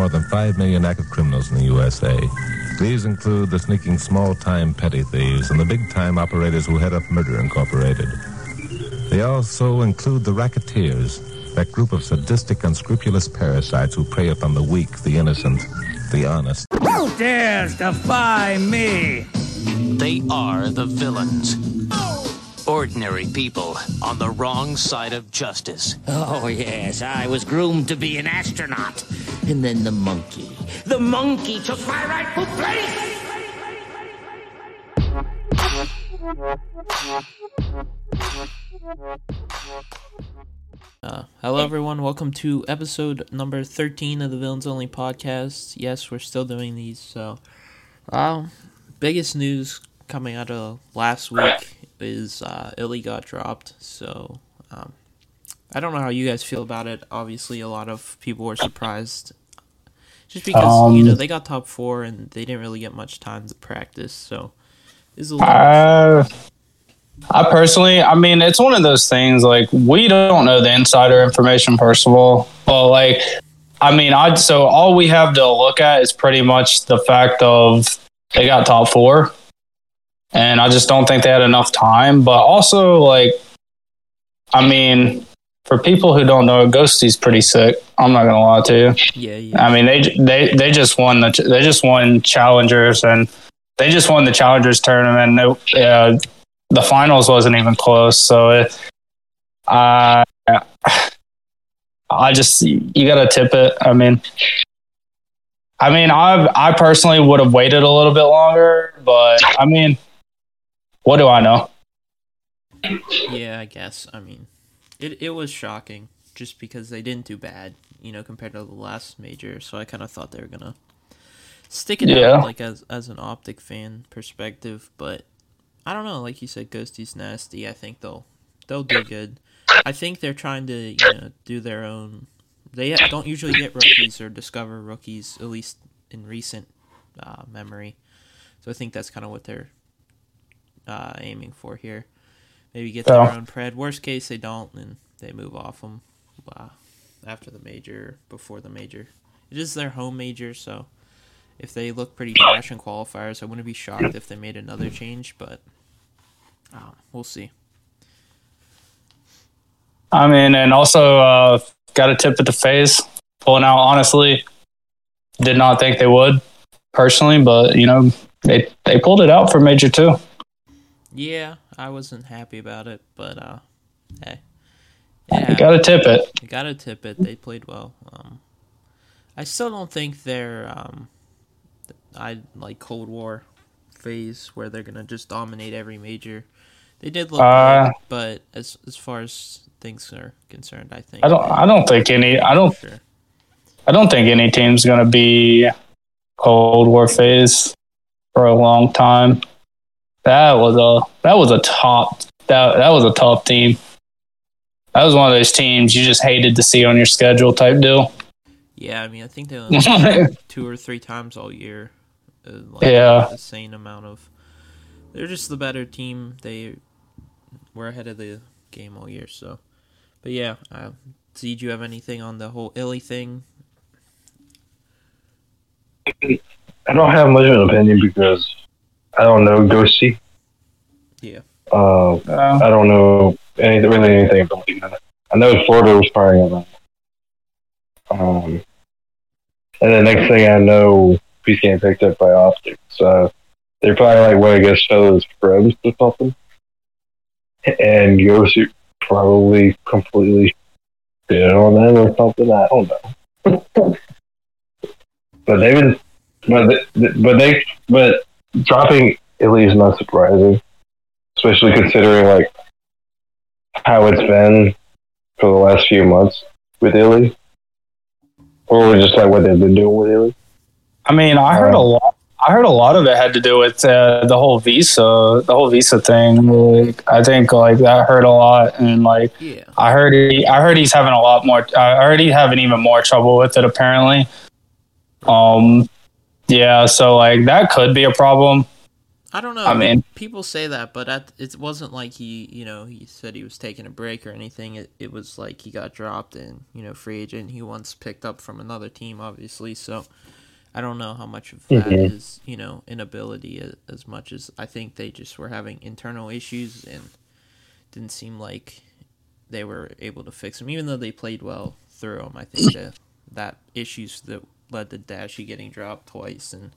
more than 5 million active criminals in the USA. These include the sneaking small-time petty thieves and the big-time operators who head up Murder Incorporated. They also include the racketeers, that group of sadistic, unscrupulous parasites who prey upon the weak, the innocent, the honest. Who dares defy me? They are the villains. Ordinary people on the wrong side of justice. Oh, yes, I was groomed to be an astronaut. And then the monkey. The monkey took my rightful place! Uh, hello, everyone. Welcome to episode number 13 of the Villains Only podcast. Yes, we're still doing these. So, uh, biggest news coming out of last week is uh, Illey got dropped. So, um, I don't know how you guys feel about it. Obviously, a lot of people were surprised. Just because, Um, you know, they got top four and they didn't really get much time to practice. So, it's a little. Uh, I personally, I mean, it's one of those things like we don't know the insider information, first of all. But like, I mean, I so all we have to look at is pretty much the fact of they got top four, and I just don't think they had enough time. But also, like, I mean, for people who don't know, Ghosty's pretty sick. I'm not gonna lie to you. yeah, yeah. I mean, they they they just won the they just won challengers and they just won the challengers tournament. It, uh, the finals wasn't even close, so it, uh, I just you got to tip it. I mean, I mean, I I personally would have waited a little bit longer, but I mean, what do I know? Yeah, I guess. I mean, it it was shocking just because they didn't do bad, you know, compared to the last major. So I kind of thought they were gonna stick it Yeah. out, like as as an optic fan perspective. But I don't know. Like you said, Ghosty's nasty. I think they'll they'll do good. I think they're trying to you know do their own. They don't usually get rookies or discover rookies, at least in recent uh, memory. So I think that's kind of what they're uh, aiming for here. Maybe get their own pred. Worst case, they don't, and they move off them after the major, before the major. It is their home major, so if they look pretty fresh in qualifiers, I wouldn't be shocked if they made another change, but uh, we'll see. I mean, and also uh, got a tip it the FaZe pulling out. Honestly, did not think they would personally, but you know they they pulled it out for Major Two. Yeah, I wasn't happy about it, but uh, hey, You got to tip it. You gotta tip it. They played well. Um, I still don't think they're um, I like Cold War FaZe where they're gonna just dominate every major. They did look Uh, good, but as as far as things are concerned, I think I don't. I don't think any. I don't. Sure. I don't think any team's going to be Cold War FaZe for a long time. That was a that was a top that that was a tough team. That was one of those teams you just hated to see on your schedule type deal. Yeah, I mean, I think they only played two or three times all year. Uh, like Yeah. the same amount of. They're just the better team. They were ahead of the game all year. So, but yeah, uh, Z, do you have anything on the whole Illey thing? I don't have much of an opinion because I don't know Ghosty. Yeah. Uh, Uh, I don't know anything, really anything about it. I know Florida was firing about. Um, and the next thing I know, he's getting picked up by Optic. So they're probably like one against fellas friends or something. And Ghosty probably completely did on them or something. I don't know. but they've been, but they, but they, but dropping Illey is not surprising, especially considering like how it's been for the last few months with Illey, or just like what they've been doing with Illey. I mean, I heard a lot. I heard a lot of it had to do with uh, the whole visa, the whole visa thing. Like, I think like that hurt a lot, and like Yeah. I heard he, I heard he's having a lot more. I heard he's having even more trouble with it apparently. Um, yeah, so like that could be a problem. I don't know. I mean- people say that, but at, it wasn't like he, you know, he said he was taking a break or anything. It, it was like he got dropped and, you know, free agent. He once picked up from another team, obviously. So I don't know how much of that mm-hmm. is, you know, inability as, as much as I think they just were having internal issues and didn't seem like they were able to fix them, even though they played well through them. I think that that issues that led to Dashy getting dropped twice and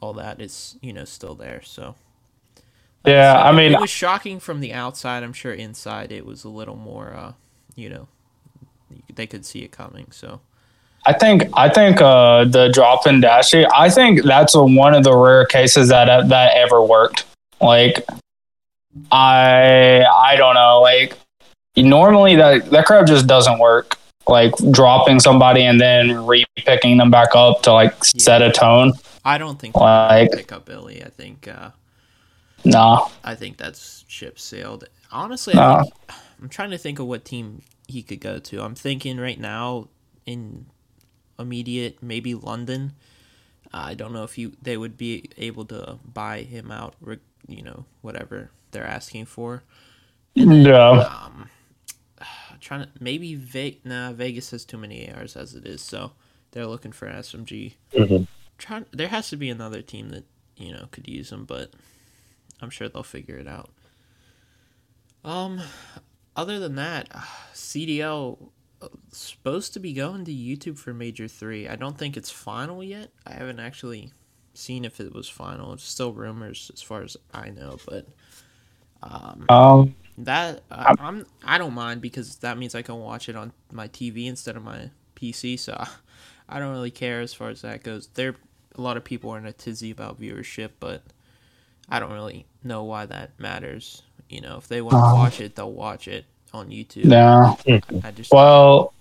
all that is, you know, still there. So Yeah, I mean, it was shocking from the outside. I'm sure inside it was a little more, uh, you know, they could see it coming. So I think I think uh, the drop in Dashy. I think that's a, one of the rare cases that that ever worked. Like, I I don't know. Like, normally that that crap just doesn't work. Like dropping somebody and then re-picking them back up to like set a tone. I don't think Like- pick up Billy. I think uh, Nah, I think that's ship sailed. Honestly, No. I think, I'm trying to think of what team he could go to. I'm thinking right now in immediate, maybe London. I don't know if you they would be able to buy him out, you know, whatever they're asking for. yeah, trying to maybe Ve- nah, Vegas has too many ARs as it is, so they're looking for SMG. Mhm. Trying there has to be another team that you know could use them, but I'm sure they'll figure it out. Um, other than that, CDL uh, supposed to be going to YouTube for Major Three. I don't think it's final yet. I haven't actually seen if it was final. It's still rumors as far as I know, but um, that uh, I'm I don't mind because that means I can watch it on my TV instead of my PC. So I don't really care as far as that goes. There, a lot of people are in a tizzy about viewership, but I don't really know why that matters. You know, if they want to watch it, they'll watch it on YouTube. yeah. I just Well,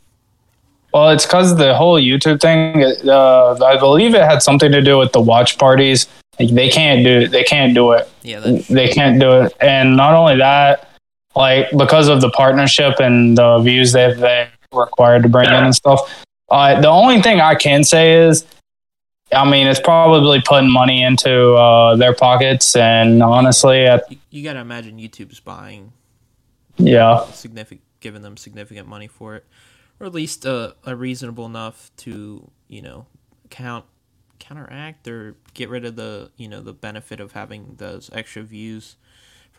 well, it's because the whole YouTube thing. Uh, I believe it had something to do with the watch parties. Like, they can't do they can't do it. yeah, They can't do it, and not only that, like because of the partnership and the views that they required to bring in and stuff. Uh, the only thing I can say is, I mean, it's probably putting money into uh, their pockets, and honestly, uh, you, you got to imagine YouTube's buying yeah, significant giving them significant money for it or at least uh, a reasonable enough to you know count counteract or get rid of the you know the benefit of having those extra views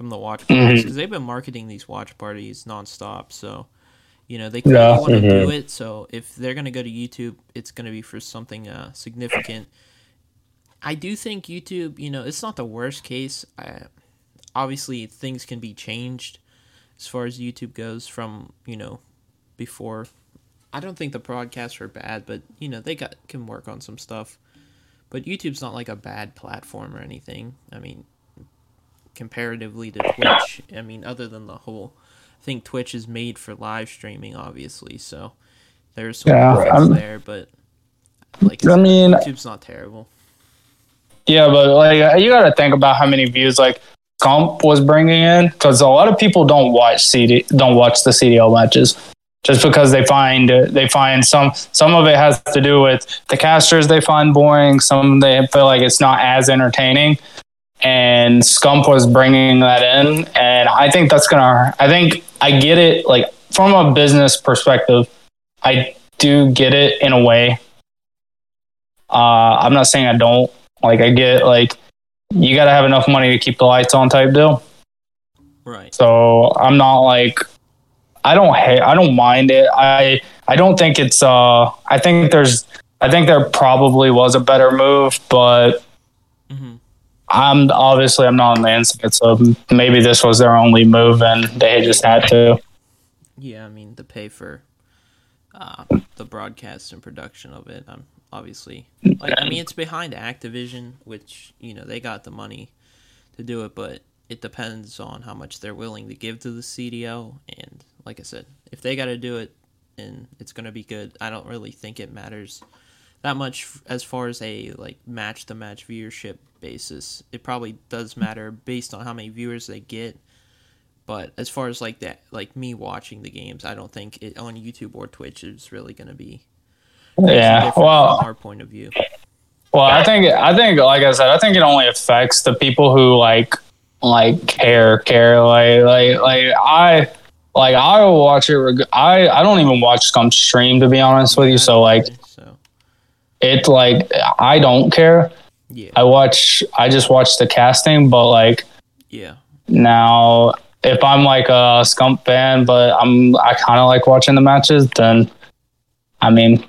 from the watch parties because they've been marketing these watch parties nonstop so you know they clearly Yeah. want to do it so if they're going to go to youtube it's going to be for something uh, significant i do think youtube you know it's not the worst case I, obviously things can be changed as far as YouTube goes from you know before. I don't think the broadcasts are bad, but you know they got can work on some stuff. But YouTube's not like a bad platform or anything. I mean, comparatively to Twitch, I mean, other than the whole, I think Twitch is made for live streaming, obviously. So there's some Yeah, there, but like I mean- YouTube's not terrible. Yeah, but like you got to think about how many views like Scump was bringing in because a lot of people don't watch CD, don't watch the CDL matches just because they find they find some some of it has to do with the casters they find boring. Some they feel like it's not as entertaining. And Scump was bringing that in, and I think that's gonna. I think I get it. Like from a business perspective, I do get it in a way. Uh, I'm not saying I don't. Like I get like you got to have enough money to keep the lights on type deal. Right. So I'm not like I don't hate I don't mind it. I I don't think it's uh I think there's I think there probably was a better move, but I'm obviously I'm not on the inside, so maybe this was their only move and they just had to. Yeah, I mean to pay for uh, the broadcast and production of it. I'm obviously like I mean it's behind Activision, which you know they got the money to do it, but it depends on how much they're willing to give to the CDL. And like I said, if they got to do it and it's gonna be good, I don't really think it matters that much as far as a like match to match viewership basis. It probably does matter based on how many viewers they get. But as far as like that, like me watching the games, I don't think it on YouTube or Twitch is really going to be Yeah. Well, from our point of view. Well, I think I think like I said, I think it only affects the people who like like care care like like like I like I will watch it. reg- I I don't even watch Scump stream to be honest with you. So like so it like I don't care. yeah, I watch I just watch the casting, but like yeah, now if I'm like a Scump fan, but I'm I kind of like watching the matches, then I mean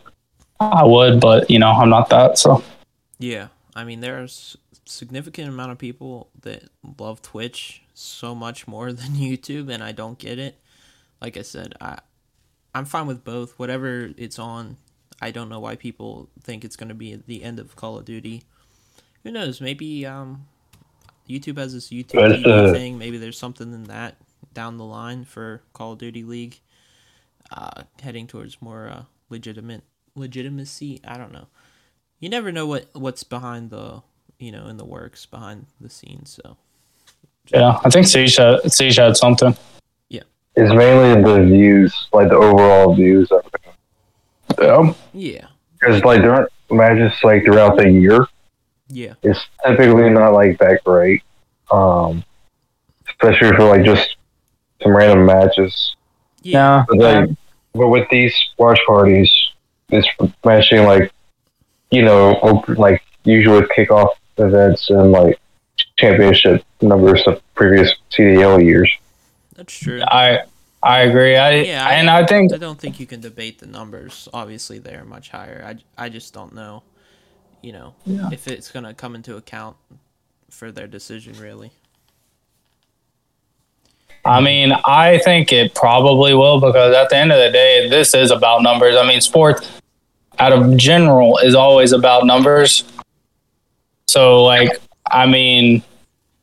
I would, but you know I'm not that. So yeah. I mean, there's significant amount of people that love Twitch so much more than YouTube, and I don't get it. Like I said, I I'm fine with both. Whatever it's on, I don't know why people think it's going to be the end of Call of Duty. Who knows? Maybe um, YouTube has this YouTube But it's, TV uh, thing. Maybe there's something in that down the line for Call of Duty League, uh, heading towards more uh, legitimate legitimacy. I don't know. You never know what what's behind the you know in the works behind the scenes. So yeah, I think Siege had, Siege had something. Yeah, it's mainly the views, like the overall views of it. Yeah. Yeah, Because like there aren't matches like throughout the year. yeah, It's typically not like that great. Um, especially for like just some random matches. yeah, Yeah. But like, but with these watch parties, it's matching like, you know, open, like usually with kickoff events and like championship numbers of previous CDL years. that's true. I I agree. I Yeah, and I think I don't think you can debate the numbers. Obviously, they're much higher. I, I just don't know, you know, if it's gonna come into account for their decision. Really, I mean I think it probably will because at the end of the day, this is about numbers. I mean, sports out of general is always about numbers. So like, I mean,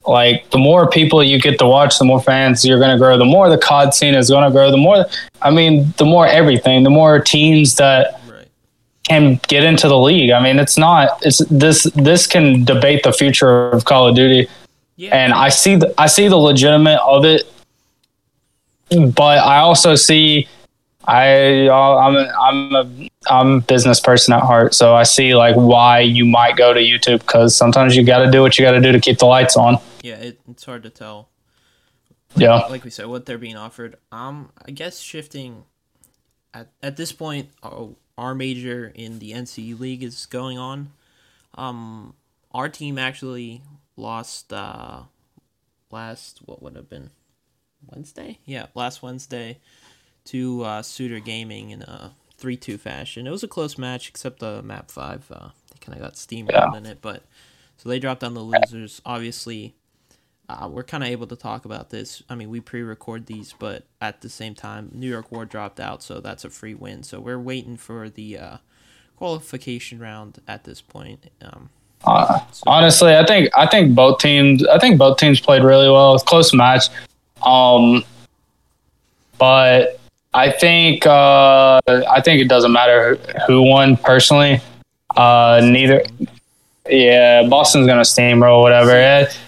like the more people you get to watch, the more fans you're going to grow. The more the COD scene is going to grow. The more, I mean, the more everything. The more teams that right? can get into the league. I mean, it's not. It's this. This can debate the future of Call of Duty, Yeah, and I see. The, I see the legitimate of it, but I also see. I I'm a, I'm a I'm a business person at heart, so I see like why you might go to YouTube because sometimes you got to do what you got to do to keep the lights on. yeah. It, it's hard to tell. Yeah, like we said, what they're being offered. Um, I guess shifting at at this point, our, our major in the NCU league is going on. Um, our team actually lost uh last what would have been Wednesday? Yeah, last Wednesday to uh, Suitor Gaming in a three-two fashion. It was a close match, except the map five. Uh, they kind of got steamrolled Yeah. in it, but so they dropped on the losers. Obviously, uh, we're kind of able to talk about this. I mean, we pre-record these, but at the same time, New York War dropped out, so that's a free win. So we're waiting for the uh, qualification round at this point. Um, Uh, honestly, I think I think both teams. I think both teams played really well. It's a close match, um, but I think uh, I think it doesn't matter who won personally. Uh, neither. Yeah, Boston's gonna steamroll whatever. It,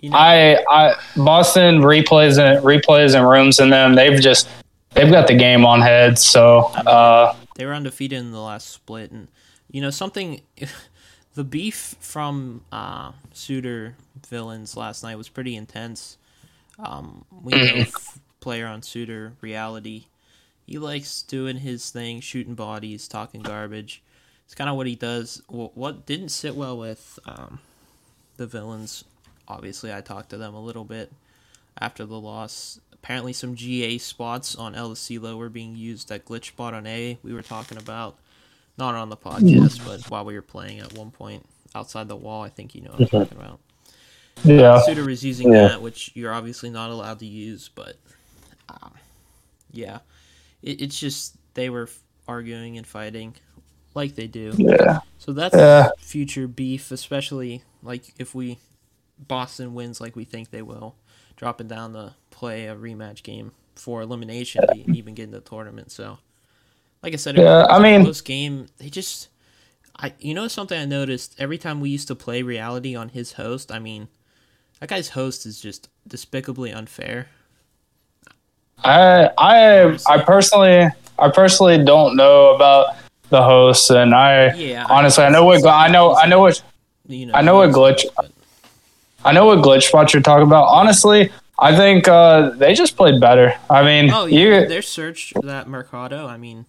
you know, I, I Boston replays and replays and rooms in them. They've just they've got the game on heads. So uh, they were undefeated in the last split, and you know something. the beef from uh, Suitor villains last night was pretty intense. Um, we know f- player on Suitor reality. He likes doing his thing, shooting bodies, talking garbage. It's kind of what he does. What didn't sit well with um, the villains. Obviously, I talked to them a little bit after the loss. Apparently, some GA spots on El Silo were being used at Glitch Spot on A. We were talking about not on the podcast, but while we were playing at one point outside the wall. I think you know what I'm talking about. yeah, Suitor was using Yeah. that, which you're obviously not allowed to use, but yeah, it, it's just they were arguing and fighting like they do. yeah, So that's Yeah. future beef, especially like if we Boston wins like we think they will, dropping down to play a rematch game for elimination to even get in the tournament. So, like I said, Yeah, I mean- close game. They just, I you know something I noticed every time we used to play reality on his host. I mean, that guy's host is just despicably unfair. I I I personally I personally don't know about the hosts, and I Yeah, honestly I know what I know I know what You know, I know what glitch- I know what glitch spots you're talking about. Honestly, I think uh, they just played better. I mean, Oh yeah, you their search that Mercado. I mean,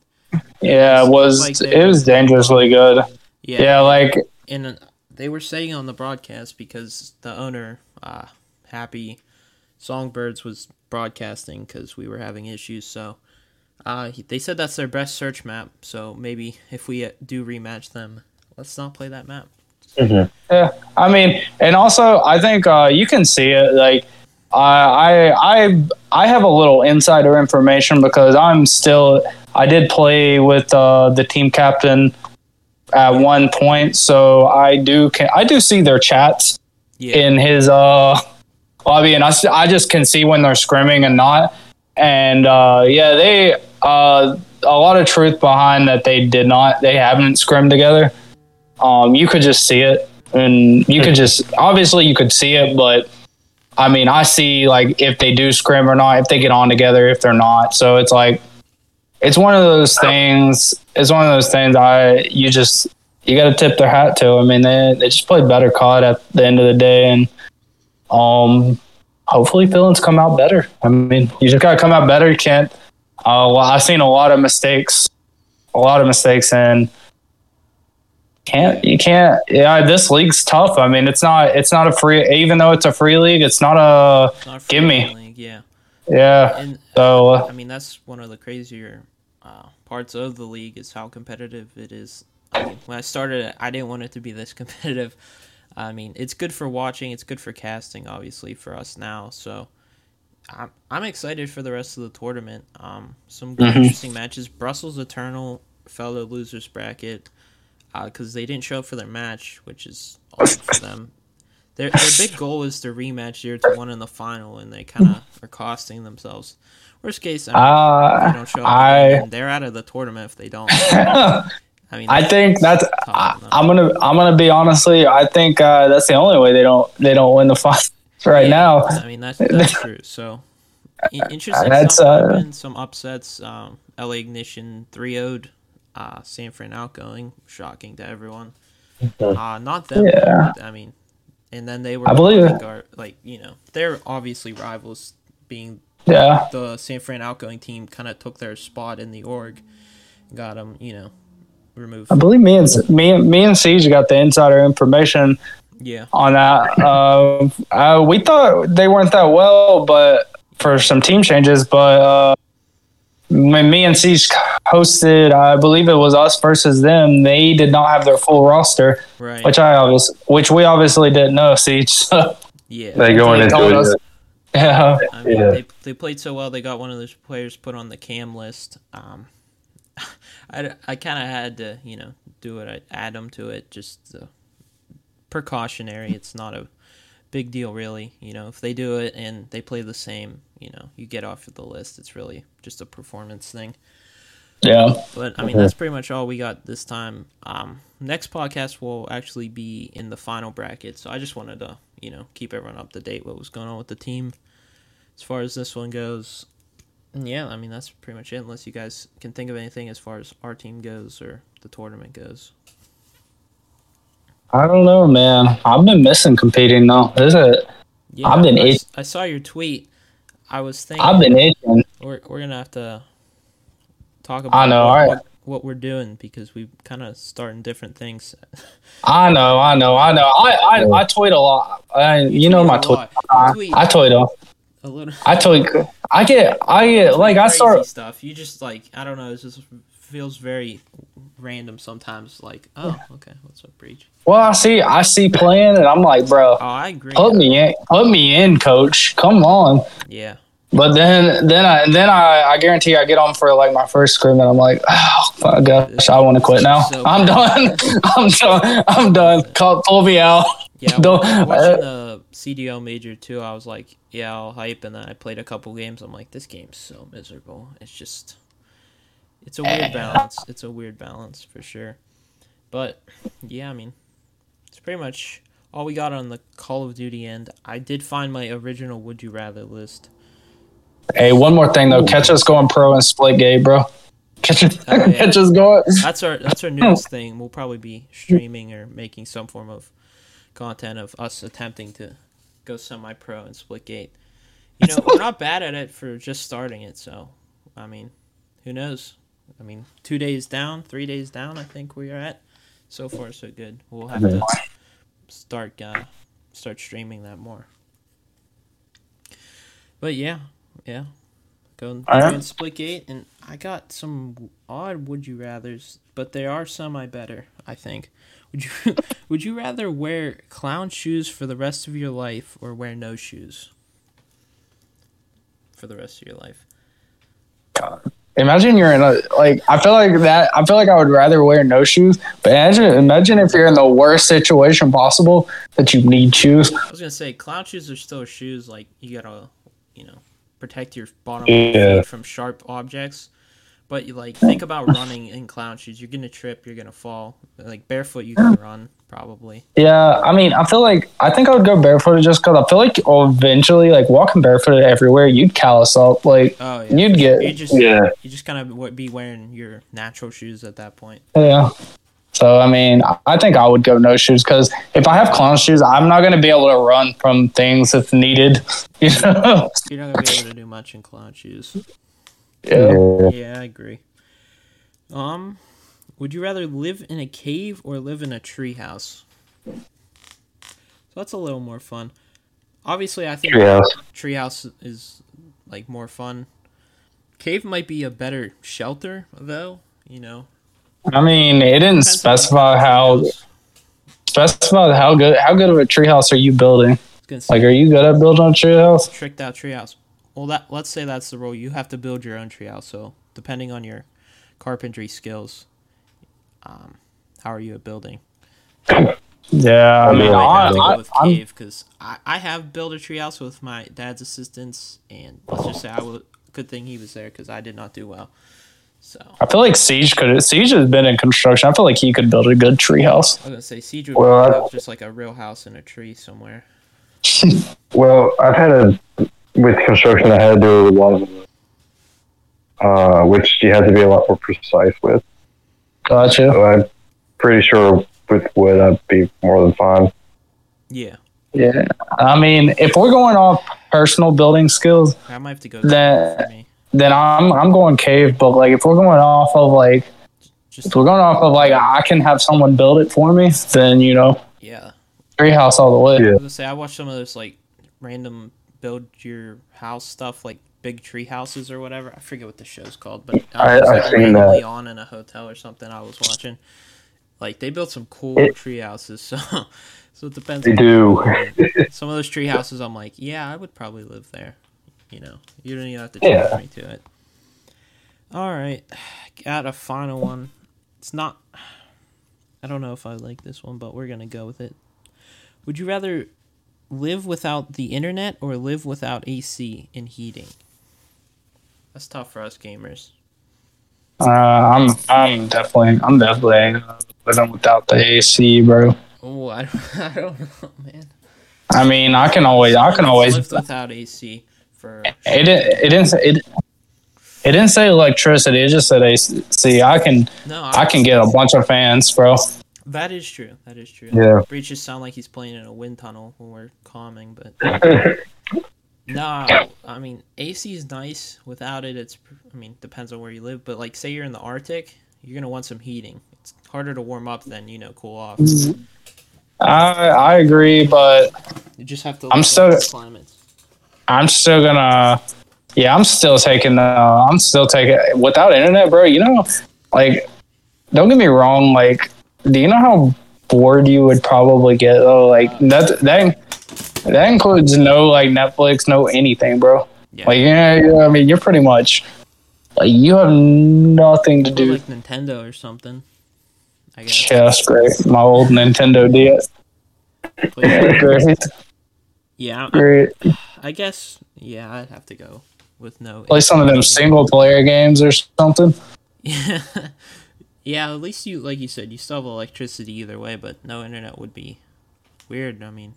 yeah, it was like it was dangerously good. yeah, Yeah, like and uh, they were saying on the broadcast because the owner, uh, Happy Songbirds, was broadcasting because we were having issues. So uh, they said that's their best search map. So maybe if we uh, do rematch them, let's not play that map. Yeah, I mean, and also I think uh, you can see it. Like, I I I I have a little insider information because I'm still I did play with uh, the team captain at one point, so I do can I do see their chats Yeah, in his uh lobby, and I, I just can see when they're scrimming and not. And uh, yeah, they uh, a lot of truth behind that they did not. They haven't scrimmed together. Um, you could just see it, and you could just obviously you could see it, but I mean, I see like if they do scrim or not, if they get on together, if they're not. So it's like it's one of those things. It's one of those things. I you just you got to tip their hat to. I mean, they they just played better COD at the end of the day, and um, hopefully villains come out better. I mean, you just got to come out better. You can't. Uh, well, I've seen a lot of mistakes, a lot of mistakes, and can't you can't. Yeah, this league's tough. I mean, it's not it's not a free. Even though it's a free league, it's not a It's not a give me. league, Yeah, yeah. and So uh, I mean that's one of the crazier uh, parts of the league is how competitive it is. I mean, when I started I didn't want it to be this competitive. I mean, it's good for watching. It's good for casting, obviously, for us now. So, I'm I'm excited for the rest of the tournament. Um, some good, interesting matches. Brussels Eternal fellow losers bracket because they didn't show up for their match, which is awesome for them. Their their big goal is to rematch zero to one in the final, and they kind of are costing themselves. Worst case, I mean, if they uh, don't show up, I- they're out of the tournament if they don't. I mean, I think that's. I, I'm gonna. I'm gonna be honestly. I think uh, that's the only way they don't. They don't win the final right Yeah, now. I mean, that's that's true. So interesting That's, stuff uh, happened. Some upsets. Um, LA Ignition 3 0'd uh, San Fran outgoing. Shocking to everyone. Uh, not them. Yeah. but, I mean, and then they were. I believe it. Vanguard- Like you know, they're obviously rivals. Being Yeah. the San Fran outgoing team, kind of took their spot in the org, got them. You know, removed. I believe me and me, me and Siege got the insider information Yeah. on that. Uh, uh, we thought they weren't that well, but for some team changes. But uh, when me and Siege hosted, I believe it was us versus them. They did not have their full roster, Right. which I obviously, which we obviously didn't know. Siege. So, yeah. They going into it. us. yeah. I mean, Yeah. they, they played so well. They got one of those players put on the cam list. Um, I, I kind of had to, you know, do it. I add them to it just uh, precautionary. It's not a big deal, really. You know, if they do it and they play the same, you know, you get off of the list. It's really just a performance thing. Yeah. But I mean, that's pretty much all we got this time. Um, next podcast will actually be in the final bracket. So I just wanted to, you know, keep everyone up to date what was going on with the team as far as this one goes. And yeah, I mean that's pretty much it. Unless you guys can think of anything as far as our team goes or the tournament goes. I don't know, man. I've been missing competing though. Is it? Yeah, I've been I, itch- I saw your tweet. I was thinking I've been itching. we're we're gonna have to talk about I know, what, I- what, what we're doing because we kind of starting different things. I know, I know, I know. I I, I tweet a lot. I, you know my a tweet. lot. I, You tweet. I tweet a, A little. I totally. I get, I get like I crazy start. stuff. You just like I don't know. It just feels very random sometimes. Like oh okay, what's up, breach? Well, I see, I see playing, and I'm like, bro, Oh, I agree. put me in, put me in, coach. Come on. Yeah, But then, then I, then I, I guarantee I get on for like my first scrim, and I'm like, oh my gosh, I want to quit now. So I'm done. I'm done. I'm done. Call, pull me out. yeah. Don't- watching the CDL major too, I was like, yeah, I'll hype. And then I played a couple games. I'm like, this game's so miserable. It's just, it's a weird eh. balance. It's a weird balance for sure. But yeah, I mean, it's pretty much all we got on the Call of Duty end. I did find my original Would You Rather list. Hey, one more thing though. Catch us going pro and Splitgate, bro. Get your Oh, yeah. matches going. That's our that's our newest thing. We'll probably be streaming or making some form of content of us attempting to go semi pro and Splitgate. You know, we're not bad at it for just starting it, so I mean, who knows? I mean, two days down, three days down, I think we are at. So far, so good. We'll have to start uh, start streaming that more. But yeah, yeah, go and Splitgate, and I got some odd would you rather's, but they are semi better, I think. Would you would you rather wear clown shoes for the rest of your life or wear no shoes for the rest of your life? God. Imagine you're in a like. I feel like that. I feel like I would rather wear no shoes. But imagine, imagine if you're in the worst situation possible that you need shoes. I was gonna say clown shoes are still shoes. Like you gotta, you know, protect your bottom Yeah. feet from sharp objects. But you like think about running in clown shoes. You're gonna trip. You're gonna fall. Like barefoot, you can run probably. Yeah, I mean, I feel like I think I would go barefooted just because I feel like eventually, like walking barefooted everywhere, you'd callous up. Like Oh yeah. you'd get You just Yeah. you just kind of be wearing your natural shoes at that point. Yeah. So I mean, I- I think I would go no shoes because if I have clown shoes, I'm not going to be able to run from things if needed. You know? You're not gonna be able to do much in clown shoes. Yeah. Yeah. Yeah, I agree. Um, would you rather live in a cave or live in a treehouse? So that's a little more fun. Obviously, I think Treehouse. treehouse is like more fun. Cave might be a better shelter, though. You know, I mean, it didn't Depends specify the how treehouse. specify how good how good of a treehouse are you building? I was gonna say, Like, are you good at building a treehouse? tricked out treehouse. Well, that let's say that's the rule. You have to build your own treehouse. So depending on your carpentry skills, um, how are you at building? Yeah, I mean, I, I I, with I'm, cave because I, I have built a treehouse with my dad's assistance, and let's just say I was good thing he was there because I did not do well. So I feel like Siege could. Siege has been in construction. I feel like he could build a good treehouse. I was gonna say Siege would Well, have just like a real house in a tree somewhere. Well, I've had a with construction. I had to do a lot of, uh, which you had to be a lot more precise with. Gotcha. So I'm pretty sure with wood, I'd be more than fine. Yeah, Yeah. I mean, if we're going off personal building skills, I might have to go That- cave for me. then I'm I'm going cave. But like, if we're going off of like, Just if we're going off of like, I can have someone build it for me, then you know, yeah. treehouse all the way. Yeah. I was gonna say I watched some of those like random build your house stuff, like big tree houses or whatever. I forget what the show's called, but I- it was, I've like, seen that. on in a hotel or something. I was watching. Like they built some cool It- tree houses, so so it depends. They do. some of those tree houses. I'm like, yeah, I would probably live there. You know, you don't even have to Yeah. challenge me to it. All right, got a final one. It's not. I don't know if I like this one, but we're gonna go with it. Would you rather live without the internet or live without AC and heating? That's tough for us gamers. Uh, I'm I'm definitely I'm definitely living without the AC, bro. Oh, I don't, I don't know, man. I mean, I can always I can always lived without AC for. it didn't it didn't say- it, it didn't say electricity. It just said AC. I can No, I can get a bunch of fans, bro. That is true. That is true. Yeah. Breach just sound like he's playing in a wind tunnel when we're calming, but no, I mean AC is nice. Without it, it's I mean depends on where you live, but like say you're in the Arctic, you're gonna want some heating. It's harder to warm up than you know cool off. I I agree, but You just have to. I'm look so- up the climates. I'm still gonna. Yeah, I'm still taking. Uh, I'm still taking without internet, bro. You know, like, don't get me wrong. Like, do you know how bored you would probably get? though? like that. That that includes no like Netflix, no anything, bro. Yeah. Like, yeah, yeah, I mean, you're pretty much like you have nothing to do. like Nintendo or something. I guess. Yeah, that's great. My old Nintendo DS. But Great, yeah, I- great. I guess. Yeah, I'd have to go with no. Play some of them single player games or something. Yeah. yeah, at least you like you said, you still have electricity either way, but no internet would be weird. I mean,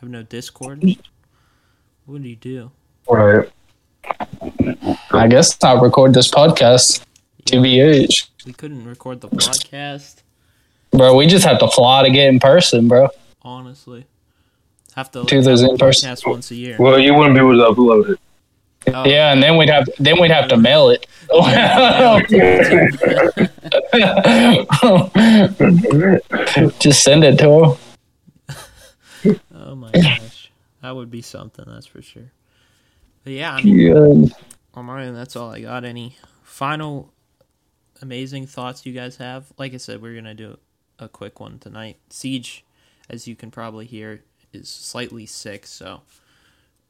have no Discord. What do you do? Right. I guess I'll record this podcast. TBH. We couldn't record the podcast, Bro, we just have to fly to get in person, bro. honestly. Have to Do those in person. once a year. Well, you wouldn't be able to upload it. Oh, Yeah, and then we'd have then we'd have to mail it. just send it to him. Oh my gosh, that would be something. That's for sure. But yeah, I mean, Yeah. on my end, that's all I got. Any final amazing thoughts you guys have? Like I said, we're gonna do a quick one tonight. Siege, as you can probably hear, is slightly sick, so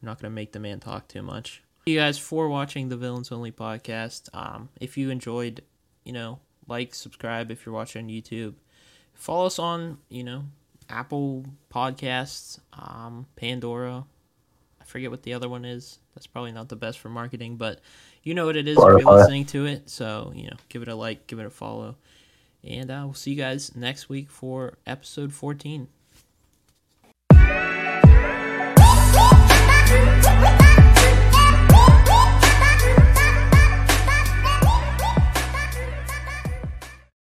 I'm not gonna make the man talk too much. You guys for watching the Villains Only podcast. Um, if you enjoyed, you know, like, subscribe if you're watching on YouTube. Follow us on, you know, Apple Podcasts, um, Pandora. I forget what the other one is. That's probably not the best for marketing, but you know what it is if you're listening to it. So, you know, give it a like, give it a follow. And uh, we'll see you guys next week for episode 14.